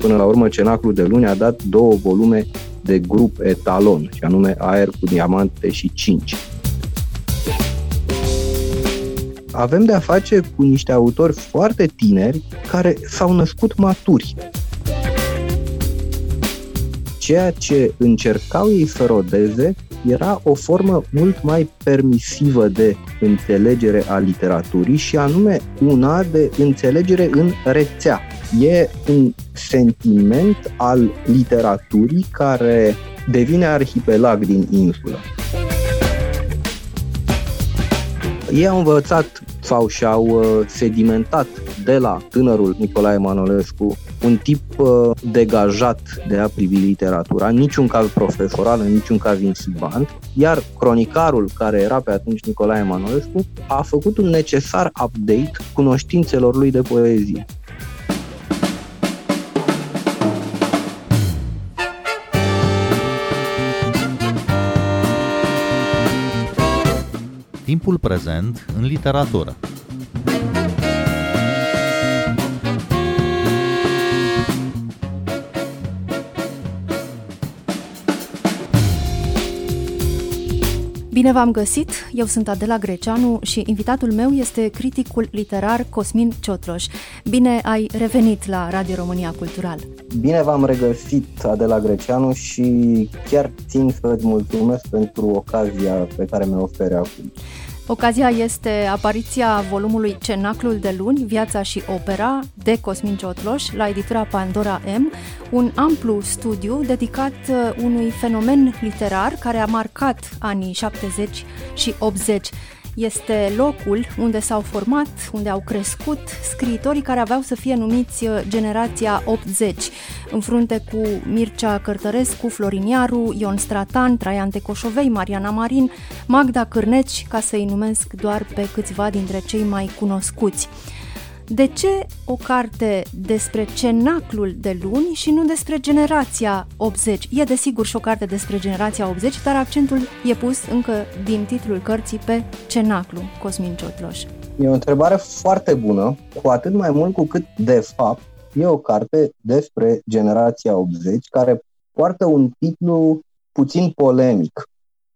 Până la urmă, Cenaclu de Luni a dat două volume de grup etalon, și anume Aer cu diamante și 5. Avem de a face cu niște autori foarte tineri care s-au născut maturi. Ceea ce încercau ei să rodeze era o formă mult mai permisivă de înțelegere a literaturii și anume una de înțelegere în rețea. E un sentiment al literaturii care devine arhipelag din insulă. Ei au învățat sau și-au uh, sedimentat de la tânărul Nicolae Manolescu un tip uh, degajat de a privi literatura, în niciun caz profesoral, în niciun caz insibant, iar cronicarul care era pe atunci Nicolae Manolescu a făcut un necesar update cunoștințelor lui de poezie. Timpul prezent în literatură. Bine v-am găsit! Eu sunt Adela Greceanu și invitatul meu este criticul literar Cosmin Ciotloș. Bine ai revenit la Radio România Cultural! Bine v-am regăsit, Adela Greceanu, și chiar țin să-ți mulțumesc pentru ocazia pe care mi-o oferi acum. Ocazia este apariția volumului Cenaclul de luni, Viața și opera de Cosmin Ciotloș la editura Pandora M, un amplu studiu dedicat uh, unui fenomen literar care a marcat anii 70 și 80 este locul unde s-au format, unde au crescut scriitorii care aveau să fie numiți uh, generația 80, în frunte cu Mircea Cărtărescu, Florin Iaru, Ion Stratan, Traian Tecoșovei, Mariana Marin, Magda Cârneci, ca să-i numesc doar pe câțiva dintre cei mai cunoscuți. De ce o carte despre cenaclul de luni și nu despre generația 80? E desigur și o carte despre generația 80, dar accentul e pus încă din titlul cărții pe cenaclu, Cosmin Ciotloș. E o întrebare foarte bună, cu atât mai mult cu cât, de fapt, e o carte despre generația 80 care poartă un titlu puțin polemic,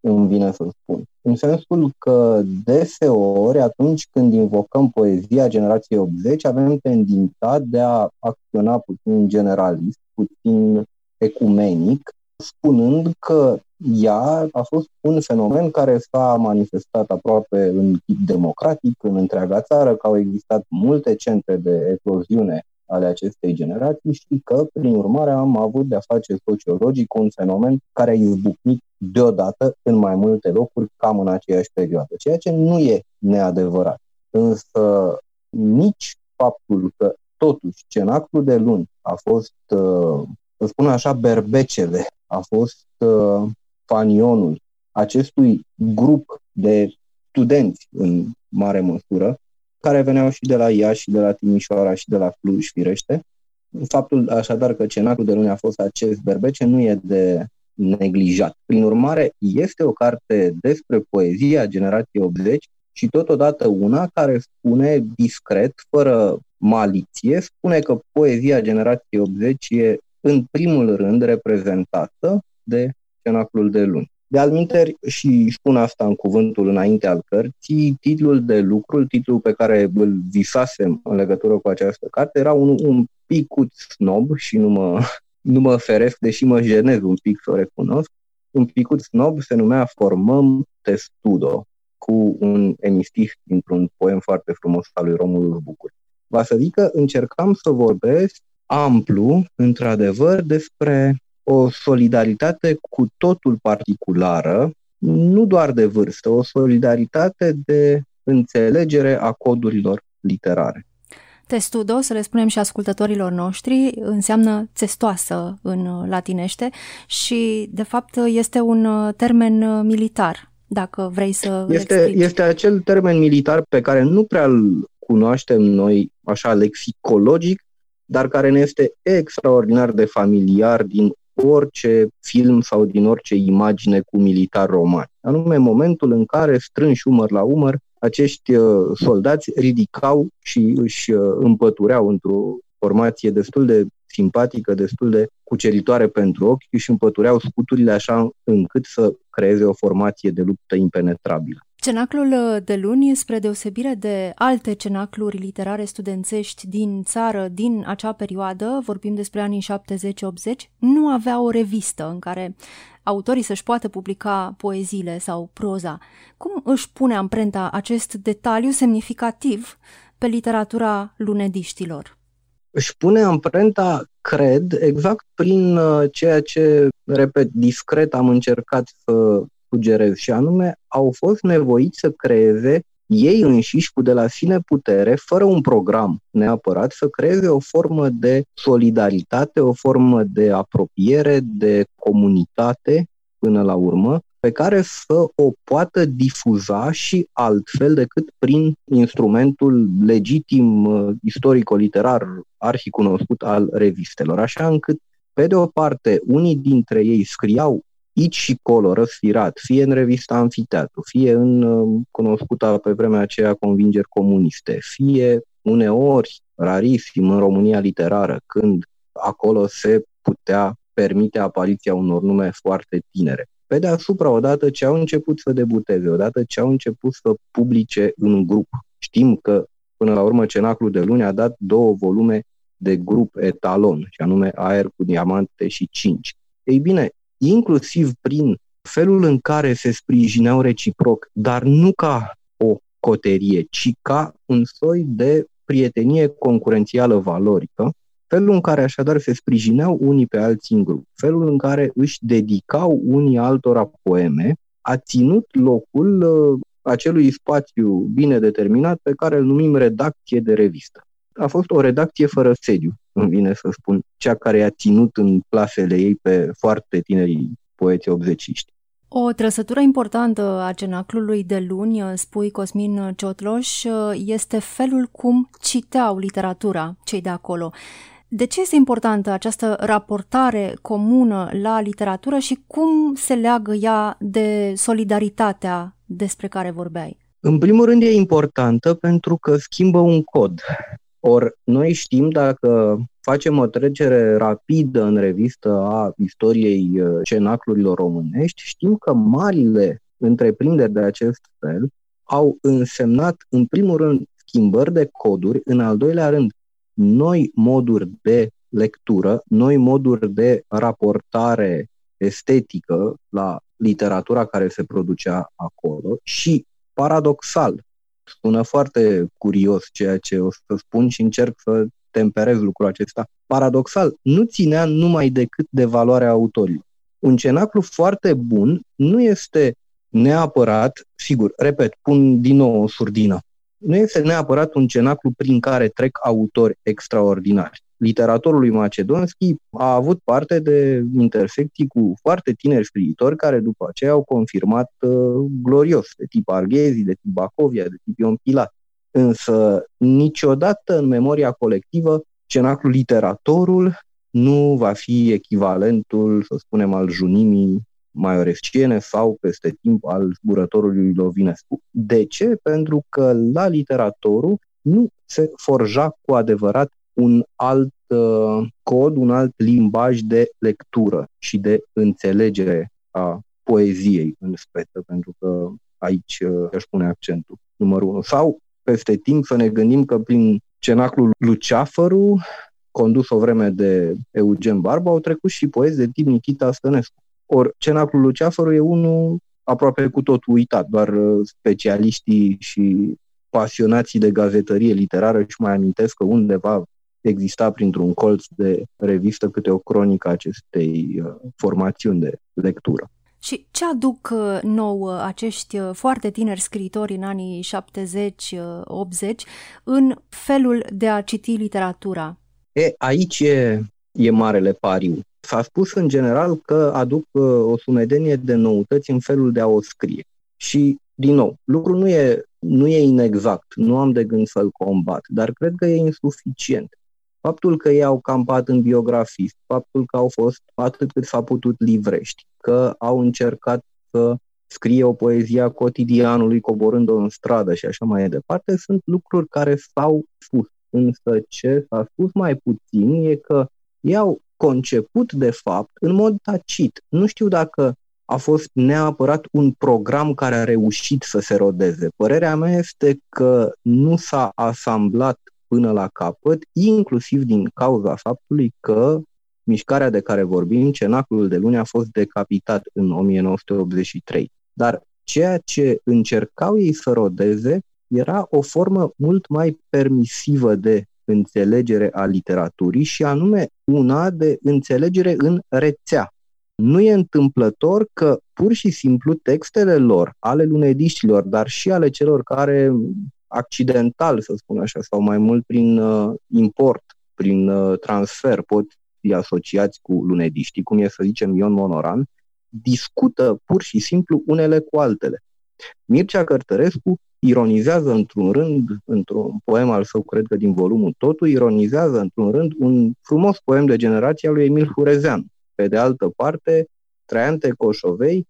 îmi vine să spun. În sensul că deseori, atunci când invocăm poezia generației 80, avem tendința de a acționa puțin generalist, puțin ecumenic, spunând că ea a fost un fenomen care s-a manifestat aproape în tip democratic în întreaga țară, că au existat multe centre de ecloziune ale acestei generații și că, prin urmare, am avut de-a face sociologic cu un fenomen care a izbucnit deodată în mai multe locuri, cam în aceeași perioadă, ceea ce nu e neadevărat. Însă nici faptul că totuși cenaclul de luni a fost, uh, să spun așa, berbecele, a fost uh, fanionul acestui grup de studenți în mare măsură, care veneau și de la Iași, și de la Timișoara, și de la Cluj, firește. Faptul așadar că cenacul de luni a fost acest berbece nu e de neglijat. Prin urmare, este o carte despre poezia generației 80 și totodată una care spune discret, fără maliție, spune că poezia generației 80 e în primul rând reprezentată de cenaclul de luni. De alminteri, și spun asta în cuvântul înainte al cărții, titlul de lucru, titlul pe care îl visasem în legătură cu această carte, era un, un picut snob și nu mă, nu mă feresc, deși mă jenez un pic să o recunosc. Un picut snob se numea Formăm Testudo, cu un emistih dintr-un poem foarte frumos al lui Romulus Bucur. Va să zic că încercam să vorbesc amplu, într-adevăr, despre o solidaritate cu totul particulară, nu doar de vârstă, o solidaritate de înțelegere a codurilor literare. Testudo, să le spunem și ascultătorilor noștri, înseamnă țestoasă în latinește și, de fapt, este un termen militar, dacă vrei să este, este acel termen militar pe care nu prea îl cunoaștem noi așa lexicologic, dar care ne este extraordinar de familiar din orice film sau din orice imagine cu militar roman. Anume momentul în care, strânși umăr la umăr, acești uh, soldați ridicau și își uh, împătureau într-o formație destul de simpatică, destul de cuceritoare pentru ochi și împătureau scuturile așa încât să creeze o formație de luptă impenetrabilă. Cenaclul de luni, spre deosebire de alte cenacluri literare studențești din țară din acea perioadă, vorbim despre anii 70-80, nu avea o revistă în care autorii să-și poată publica poeziile sau proza. Cum își pune amprenta acest detaliu semnificativ pe literatura lunediștilor? Își pune amprenta, cred, exact prin uh, ceea ce, repet, discret am încercat să sugerez, și anume au fost nevoiți să creeze ei înșiși cu de la sine putere, fără un program neapărat, să creeze o formă de solidaritate, o formă de apropiere, de comunitate până la urmă, pe care să o poată difuza și altfel decât prin instrumentul legitim uh, istorico-literar arhicunoscut al revistelor, așa încât pe de o parte, unii dintre ei scriau aici și colo, răsfirat, fie în revista Amfiteatru, fie în uh, cunoscuta pe vremea aceea convingeri comuniste, fie uneori, rarisim în România literară, când acolo se putea permite apariția unor nume foarte tinere. Pe deasupra, odată ce au început să debuteze, odată ce au început să publice în grup, știm că până la urmă Cenaclu de Luni a dat două volume de grup etalon, și anume Aer cu diamante și 5. Ei bine, inclusiv prin felul în care se sprijineau reciproc, dar nu ca o coterie, ci ca un soi de prietenie concurențială valorică, felul în care așadar se sprijineau unii pe alții în grup, felul în care își dedicau unii altora poeme, a ținut locul uh, acelui spațiu bine determinat pe care îl numim redacție de revistă. A fost o redacție fără sediu, îmi vine să spun, cea care a ținut în plasele ei pe foarte tinerii poeți obzeciști. O trăsătură importantă a cenaclului de luni, spui Cosmin Ciotloș, este felul cum citeau literatura cei de acolo. De ce este importantă această raportare comună la literatură și cum se leagă ea de solidaritatea despre care vorbeai? În primul rând e importantă pentru că schimbă un cod. Ori noi știm dacă facem o trecere rapidă în revistă a istoriei uh, cenaclurilor românești, știm că marile întreprinderi de acest fel au însemnat, în primul rând, schimbări de coduri, în al doilea rând, noi moduri de lectură, noi moduri de raportare estetică la literatura care se producea acolo și, paradoxal, sună foarte curios ceea ce o să spun și încerc să temperez lucrul acesta. Paradoxal, nu ținea numai decât de valoarea autorilor. Un cenaclu foarte bun nu este neapărat, sigur, repet, pun din nou o surdină, nu este neapărat un cenaclu prin care trec autori extraordinari. Literatorul lui Macedonski a avut parte de intersecții cu foarte tineri scriitori care după aceea au confirmat uh, glorios, de tip Arghezi, de tip Bacovia, de tip Ion Pilat. Însă niciodată în memoria colectivă cenaclul literatorul nu va fi echivalentul, să spunem, al junimii maioresciene sau peste timp al zburătorului Lovinescu. De ce? Pentru că la literatorul nu se forja cu adevărat un alt uh, cod, un alt limbaj de lectură și de înțelegere a poeziei în speță, pentru că aici uh, aș pune accentul numărul unu. Sau peste timp să ne gândim că prin cenaclul Luceafăru, condus o vreme de Eugen Barbu, au trecut și poezi de tip Nikita Stănescu. Ori cenaclul Luceafăru e unul aproape cu tot uitat, doar uh, specialiștii și pasionații de gazetărie literară și mai amintesc că undeva exista printr-un colț de revistă câte o cronică acestei uh, formațiuni de lectură. Și ce aduc uh, nou acești foarte tineri scriitori în anii 70-80 în felul de a citi literatura? E, aici e, e marele pariu. S-a spus în general că aduc uh, o sumedenie de noutăți în felul de a o scrie. Și, din nou, lucrul nu e, nu e inexact, nu am de gând să-l combat, dar cred că e insuficient. Faptul că ei au campat în biografii, faptul că au fost atât cât s-a putut livrești, că au încercat să scrie o poezie a cotidianului coborând-o în stradă și așa mai departe, sunt lucruri care s-au spus. Însă ce s-a spus mai puțin e că Ei au conceput, de fapt, în mod tacit. Nu știu dacă a fost neapărat un program care a reușit să se rodeze. Părerea mea este că nu s-a asamblat până la capăt, inclusiv din cauza faptului că mișcarea de care vorbim, cenaclul de luni, a fost decapitat în 1983. Dar ceea ce încercau ei să rodeze era o formă mult mai permisivă de înțelegere a literaturii și anume una de înțelegere în rețea. Nu e întâmplător că pur și simplu textele lor, ale lunediștilor, dar și ale celor care accidental, să spun așa, sau mai mult prin uh, import, prin uh, transfer, pot fi asociați cu lunediștii, cum e să zicem Ion Monoran, discută pur și simplu unele cu altele. Mircea Cărtărescu ironizează într-un rând, într-un poem al său, cred că din volumul Totul, ironizează într-un rând un frumos poem de generația lui Emil Hurezean. Pe de altă parte, Traian Coșovei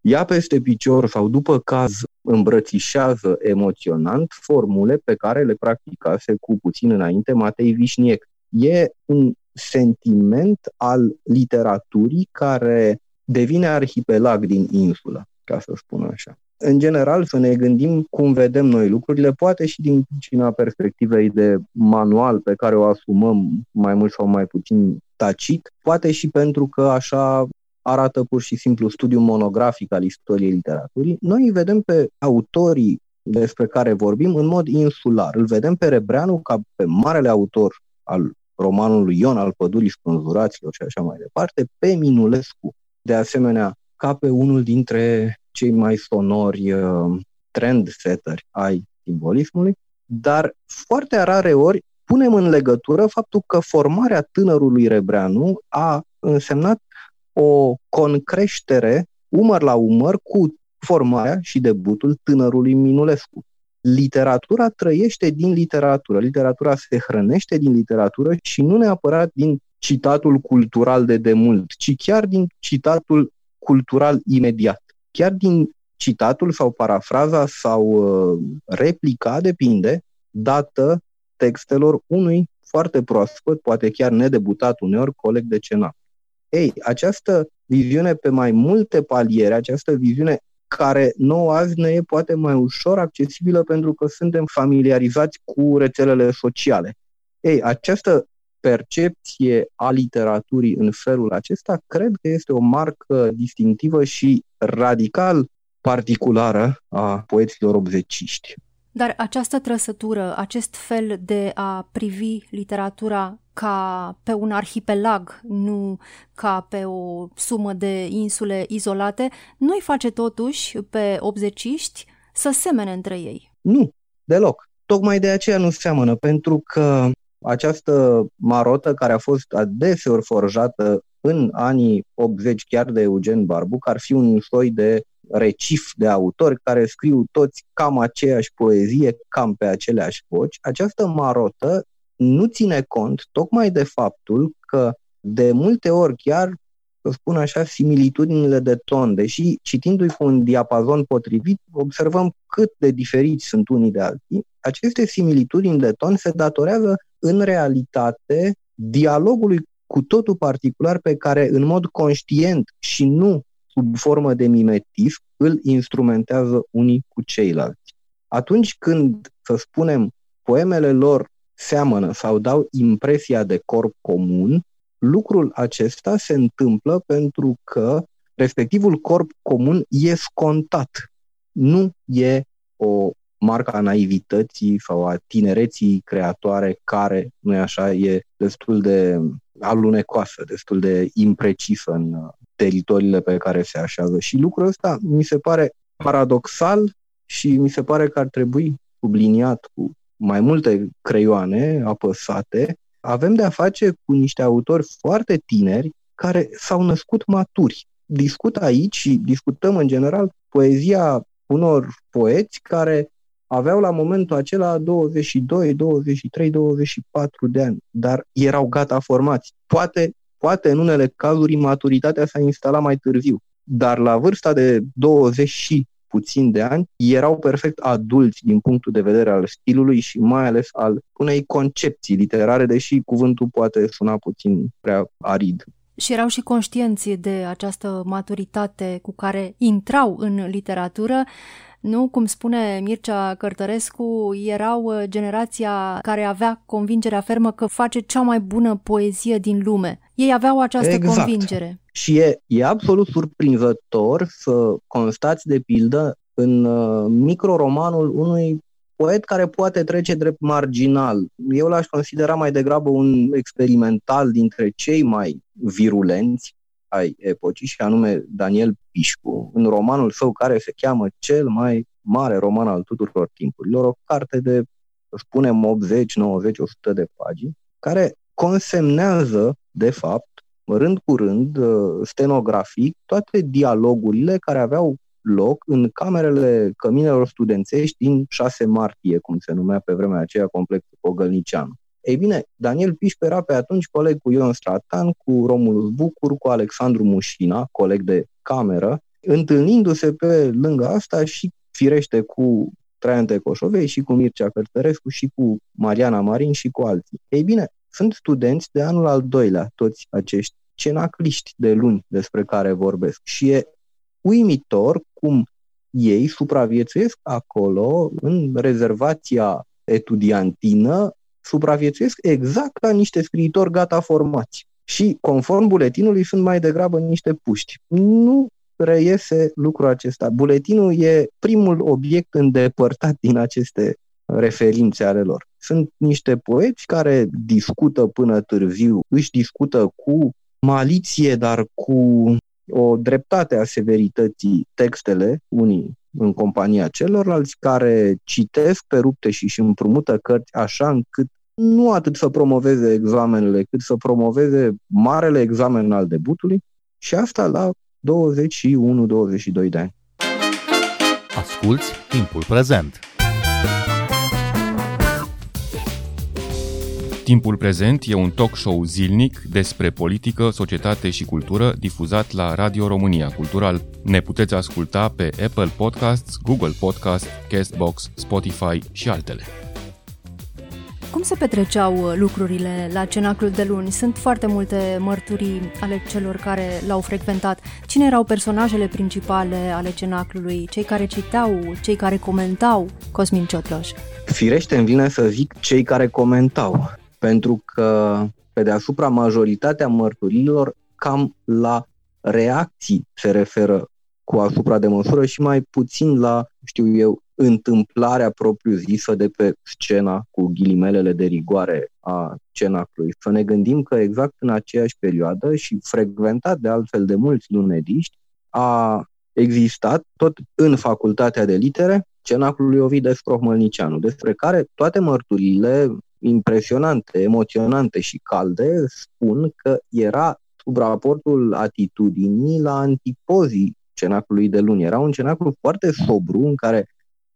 ia peste picior sau după caz îmbrățișează emoționant formule pe care le practicase cu puțin înainte Matei Vișniec. E un sentiment al literaturii care devine arhipelag din insulă, ca să spun așa. În general, să ne gândim cum vedem noi lucrurile, poate și din cina perspectivei de manual pe care o asumăm mai mult sau mai puțin tacit, poate și pentru că așa arată pur și simplu studiul monografic al istoriei literaturii, noi îi vedem pe autorii despre care vorbim în mod insular. Îl vedem pe Rebreanu ca pe marele autor al romanului Ion, al pădurii spânzuraților și așa mai departe, pe Minulescu, de asemenea, ca pe unul dintre cei mai sonori uh, trendsetteri ai simbolismului, dar foarte rare ori punem în legătură faptul că formarea tânărului Rebreanu a însemnat o concreștere umăr la umăr cu formarea și debutul tânărului Minulescu. Literatura trăiește din literatură, literatura se hrănește din literatură și nu neapărat din citatul cultural de demult, ci chiar din citatul cultural imediat. Chiar din citatul sau parafraza sau uh, replica, depinde, dată textelor unui foarte proaspăt, poate chiar nedebutat uneori, coleg de cenat. Ei, această viziune pe mai multe paliere, această viziune care nouă azi ne e poate mai ușor accesibilă pentru că suntem familiarizați cu rețelele sociale. Ei, această percepție a literaturii în felul acesta cred că este o marcă distinctivă și radical particulară a poeților obzeciști. Dar această trăsătură, acest fel de a privi literatura ca pe un arhipelag, nu ca pe o sumă de insule izolate, nu-i face totuși pe obzeciști să semene între ei. Nu, deloc. Tocmai de aceea nu seamănă, pentru că această marotă care a fost adeseori forjată în anii 80 chiar de Eugen Barbu, ar fi un soi de recif de autori care scriu toți cam aceeași poezie, cam pe aceleași voci, această marotă nu ține cont tocmai de faptul că de multe ori chiar, să spun așa, similitudinile de ton, deși citindu-i cu un diapazon potrivit, observăm cât de diferiți sunt unii de alții, aceste similitudini de ton se datorează în realitate dialogului cu totul particular pe care în mod conștient și nu sub formă de mimetism îl instrumentează unii cu ceilalți. Atunci când, să spunem, poemele lor seamănă sau dau impresia de corp comun, lucrul acesta se întâmplă pentru că respectivul corp comun e scontat. Nu e o marca a naivității sau a tinereții creatoare care, nu e așa, e destul de alunecoasă, destul de imprecisă în uh, teritoriile pe care se așează. Și lucrul ăsta mi se pare paradoxal și mi se pare că ar trebui subliniat cu mai multe creioane apăsate. Avem de a face cu niște autori foarte tineri care s-au născut maturi. Discut aici și discutăm în general poezia unor poeți care aveau la momentul acela 22, 23, 24 de ani, dar erau gata formați. Poate, poate în unele cazuri maturitatea s-a instalat mai târziu, dar la vârsta de 20 puțin de ani, erau perfect adulți din punctul de vedere al stilului și mai ales al unei concepții literare, deși cuvântul poate suna puțin prea arid. Și erau și conștienți de această maturitate cu care intrau în literatură, nu, cum spune Mircea Cărtărescu, erau uh, generația care avea convingerea fermă că face cea mai bună poezie din lume. Ei aveau această exact. convingere. Și e, e absolut surprinzător să constați, de pildă, în uh, microromanul unui poet care poate trece drept marginal. Eu l-aș considera mai degrabă un experimental dintre cei mai virulenți ai epocii, și anume Daniel Pișcu, în romanul său care se cheamă cel mai mare roman al tuturor timpurilor, o carte de, spunem, 80, 90, 100 de pagini, care consemnează, de fapt, rând cu rând, uh, stenografic, toate dialogurile care aveau loc în camerele căminelor studențești din 6 martie, cum se numea pe vremea aceea complexul Pogălnicianu. Ei bine, Daniel Pișpe era pe atunci coleg cu Ion Stratan, cu Romulus Bucur, cu Alexandru Mușina, coleg de cameră, întâlnindu-se pe lângă asta și firește cu Traian Tecoșovei și cu Mircea Cărtărescu și cu Mariana Marin și cu alții. Ei bine, sunt studenți de anul al doilea, toți acești cenacliști de luni despre care vorbesc. Și e uimitor cum ei supraviețuiesc acolo, în rezervația etudiantină, supraviețuiesc exact ca niște scriitori gata formați. Și, conform buletinului, sunt mai degrabă niște puști. Nu reiese lucrul acesta. Buletinul e primul obiect îndepărtat din aceste referințe ale lor. Sunt niște poeți care discută până târziu, își discută cu maliție, dar cu o dreptate a severității textele, unii în compania celorlalți, care citesc pe rupte și își împrumută cărți așa încât nu atât să promoveze examenele, cât să promoveze marele examen al debutului și asta la 21-22 de ani. Asculți timpul prezent! Timpul prezent e un talk show zilnic despre politică, societate și cultură difuzat la Radio România Cultural. Ne puteți asculta pe Apple Podcasts, Google Podcasts, Castbox, Spotify și altele. Cum se petreceau uh, lucrurile la cenaclul de luni? Sunt foarte multe mărturii ale celor care l-au frecventat. Cine erau personajele principale ale cenaclului? Cei care citeau, cei care comentau? Cosmin Ciotloș. Firește îmi vine să zic cei care comentau, pentru că pe deasupra majoritatea mărturilor cam la reacții se referă cu asupra de măsură și mai puțin la, știu eu, întâmplarea propriu-zisă de pe scena cu ghilimelele de rigoare a cenaclui. Să ne gândim că exact în aceeași perioadă și frecventat de altfel de mulți lunediști, a existat tot în facultatea de litere cenaclul lui Ovid Esprohmălnicianu, despre care toate mărturile impresionante, emoționante și calde spun că era sub raportul atitudinii la antipozii cenacului de luni. Era un cenaclu foarte sobru în care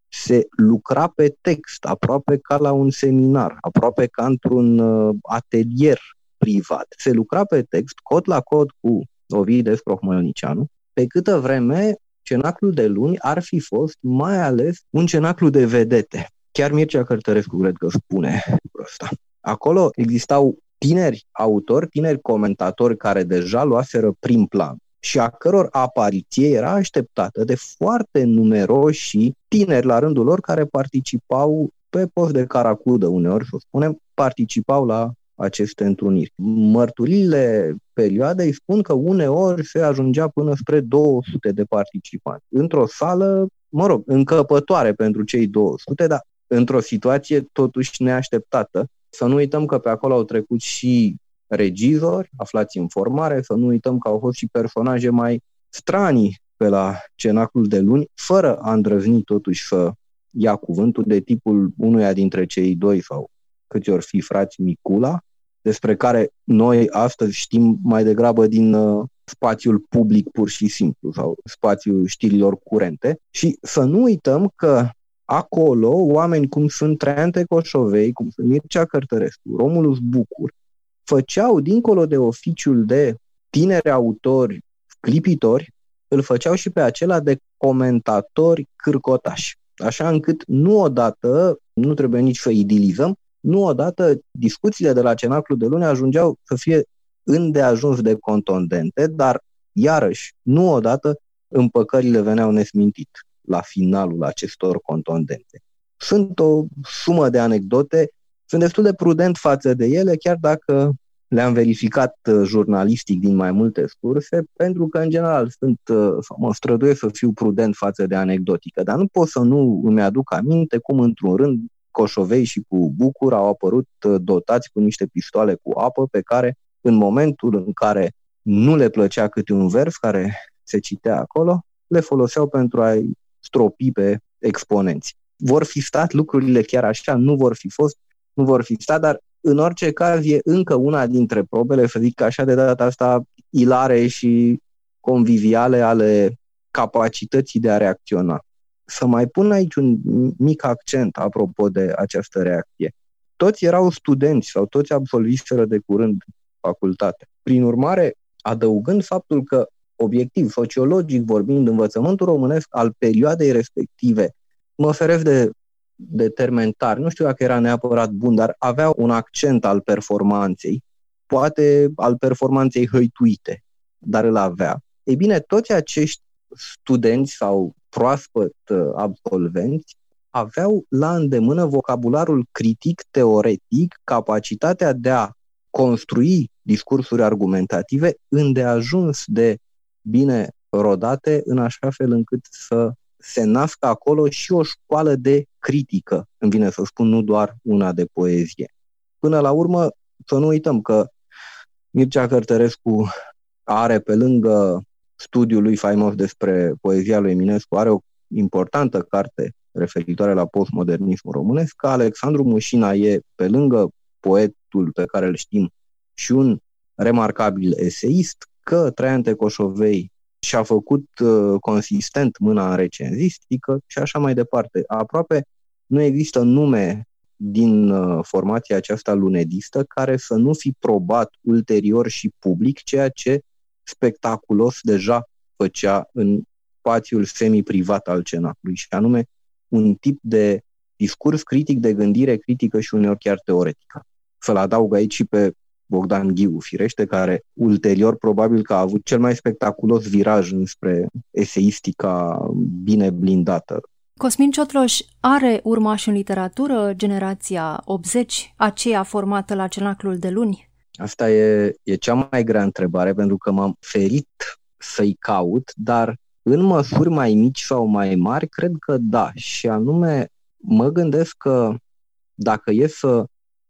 se lucra pe text, aproape ca la un seminar, aproape ca într-un uh, atelier privat. Se lucra pe text, cod la cod cu Ovid Esprohmălnicianu, pe câtă vreme cenaclul de luni ar fi fost mai ales un cenaclu de vedete. Chiar Mircea Cărtărescu cred că spune ăsta. Acolo existau tineri autori, tineri comentatori care deja luaseră prim plan și a căror apariție era așteptată de foarte numeroși tineri la rândul lor care participau pe post de caracudă uneori, să spunem, participau la aceste întruniri. Mărturile perioadei spun că uneori se ajungea până spre 200 de participanți. Într-o sală, mă rog, încăpătoare pentru cei 200, dar într-o situație totuși neașteptată. Să nu uităm că pe acolo au trecut și regizori aflați în formare, să nu uităm că au fost și personaje mai stranii pe la cenacul de luni, fără a îndrăzni totuși să ia cuvântul de tipul unuia dintre cei doi sau câți ori fi frați Micula, despre care noi astăzi știm mai degrabă din uh, spațiul public pur și simplu sau spațiul știrilor curente și să nu uităm că acolo oameni cum sunt Traian Tecoșovei, cum sunt Mircea Cărtărescu, Romulus Bucur, făceau, dincolo de oficiul de tineri autori, clipitori, îl făceau și pe acela de comentatori cârcotași. Așa încât nu odată, nu trebuie nici să idilizăm, nu odată discuțiile de la cenaclu de luni ajungeau să fie îndeajuns de contondente, dar iarăși, nu odată împăcările veneau nesmintit la finalul acestor contondente. Sunt o sumă de anecdote, sunt destul de prudent față de ele, chiar dacă le-am verificat uh, jurnalistic din mai multe surse, pentru că, în general, sunt, uh, sau mă străduiesc să fiu prudent față de anecdotică, dar nu pot să nu îmi aduc aminte cum, într-un rând, Coșovei și cu Bucur au apărut uh, dotați cu niște pistoale cu apă pe care, în momentul în care nu le plăcea câte un vers care se citea acolo, le foloseau pentru a-i stropi pe exponenți. Vor fi stat lucrurile chiar așa, nu vor fi fost, nu vor fi stat, dar în orice caz e încă una dintre probele, să zic așa de data asta, ilare și conviviale ale capacității de a reacționa. Să mai pun aici un mic accent apropo de această reacție. Toți erau studenți sau toți absolviseră de curând facultate. Prin urmare, adăugând faptul că obiectiv, sociologic vorbind, învățământul românesc al perioadei respective, mă feresc de, de termen tari, nu știu dacă era neapărat bun, dar avea un accent al performanței, poate al performanței hăituite, dar îl avea. Ei bine, toți acești studenți sau proaspăt uh, absolvenți aveau la îndemână vocabularul critic, teoretic, capacitatea de a construi discursuri argumentative îndeajuns de bine rodate în așa fel încât să se nască acolo și o școală de critică, îmi vine să spun, nu doar una de poezie. Până la urmă, să nu uităm că Mircea Cărtărescu are pe lângă studiul lui faimos despre poezia lui Eminescu, are o importantă carte referitoare la postmodernismul românesc, că Alexandru Mușina e, pe lângă poetul pe care îl știm, și un remarcabil eseist, că Traian Tecoșovei și-a făcut uh, consistent mâna în recenzistică și așa mai departe. Aproape nu există nume din uh, formația aceasta lunedistă care să nu fi probat ulterior și public ceea ce spectaculos deja făcea în spațiul semi-privat al cenacului, și anume un tip de discurs critic, de gândire critică și uneori chiar teoretică. Să-l adaug aici și pe Bogdan Ghiu, firește, care ulterior probabil că a avut cel mai spectaculos viraj înspre eseistica bine blindată. Cosmin Ciotloș are urmași în literatură generația 80, aceea formată la cenaclul de luni? Asta e, e cea mai grea întrebare, pentru că m-am ferit să-i caut, dar în măsuri mai mici sau mai mari, cred că da. Și anume, mă gândesc că dacă e să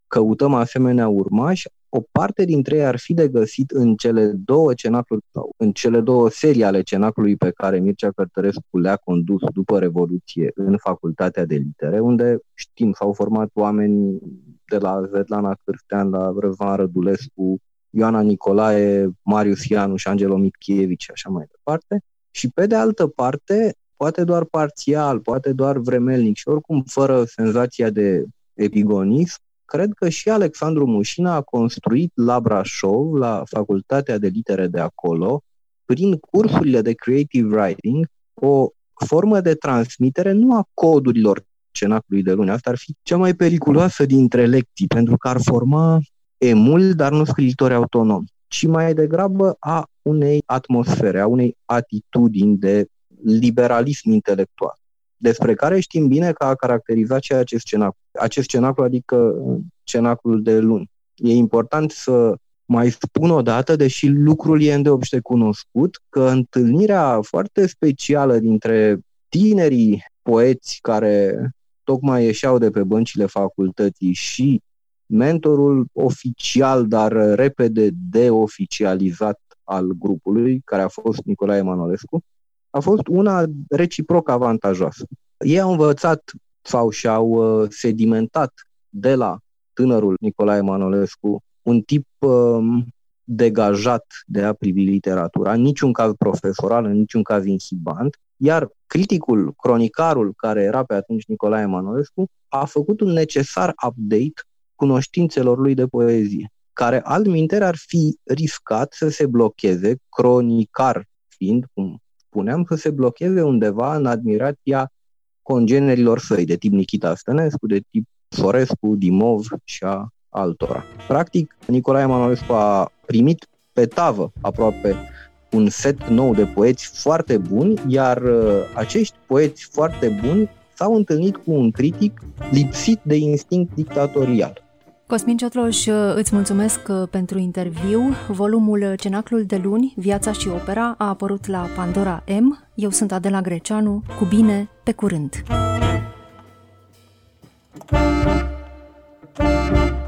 căutăm asemenea urmași, o parte dintre ei ar fi de găsit în cele două cenacluri sau în cele două serii ale cenaclului pe care Mircea Cărtărescu le-a condus după Revoluție în Facultatea de Litere, unde știm, s-au format oameni de la Svetlana Cârstean la Răzvan Rădulescu, Ioana Nicolae, Marius Ianu și Angelo Mitchievici și așa mai departe. Și pe de altă parte, poate doar parțial, poate doar vremelnic și oricum fără senzația de epigonism, cred că și Alexandru Mușina a construit la Brașov, la Facultatea de Litere de acolo, prin cursurile de creative writing, o formă de transmitere nu a codurilor cenacului de luni. Asta ar fi cea mai periculoasă dintre lecții, pentru că ar forma emul, dar nu scriitori autonomi, ci mai degrabă a unei atmosfere, a unei atitudini de liberalism intelectual despre care știm bine că a caracterizat și acest cenaclu. Acest cenaclu, adică cenaclul de luni. E important să mai spun o dată, deși lucrul e îndeopște cunoscut, că întâlnirea foarte specială dintre tinerii poeți care tocmai ieșeau de pe băncile facultății și mentorul oficial, dar repede deoficializat al grupului, care a fost Nicolae Manolescu, a fost una reciproc avantajoasă. Ei au învățat sau și-au uh, sedimentat de la tânărul Nicolae Manolescu un tip um, degajat de a privi literatura, în niciun caz profesoral, în niciun caz inhibant, iar criticul, cronicarul care era pe atunci Nicolae Manolescu, a făcut un necesar update cunoștințelor lui de poezie, care altminteri ar fi riscat să se blocheze, cronicar fiind, cum spuneam, să se blocheze undeva în admirația congenerilor săi, de tip Nikita Stănescu, de tip Florescu, Dimov și a altora. Practic, Nicolae Emanuelescu a primit pe tavă aproape un set nou de poeți foarte buni, iar uh, acești poeți foarte buni s-au întâlnit cu un critic lipsit de instinct dictatorial. Cosmin Ciotloș, îți mulțumesc uh, pentru interviu. Volumul Cenaclul de luni, Viața și opera a apărut la Pandora M. Eu sunt Adela Greceanu. Cu bine, pe curând! Thank you.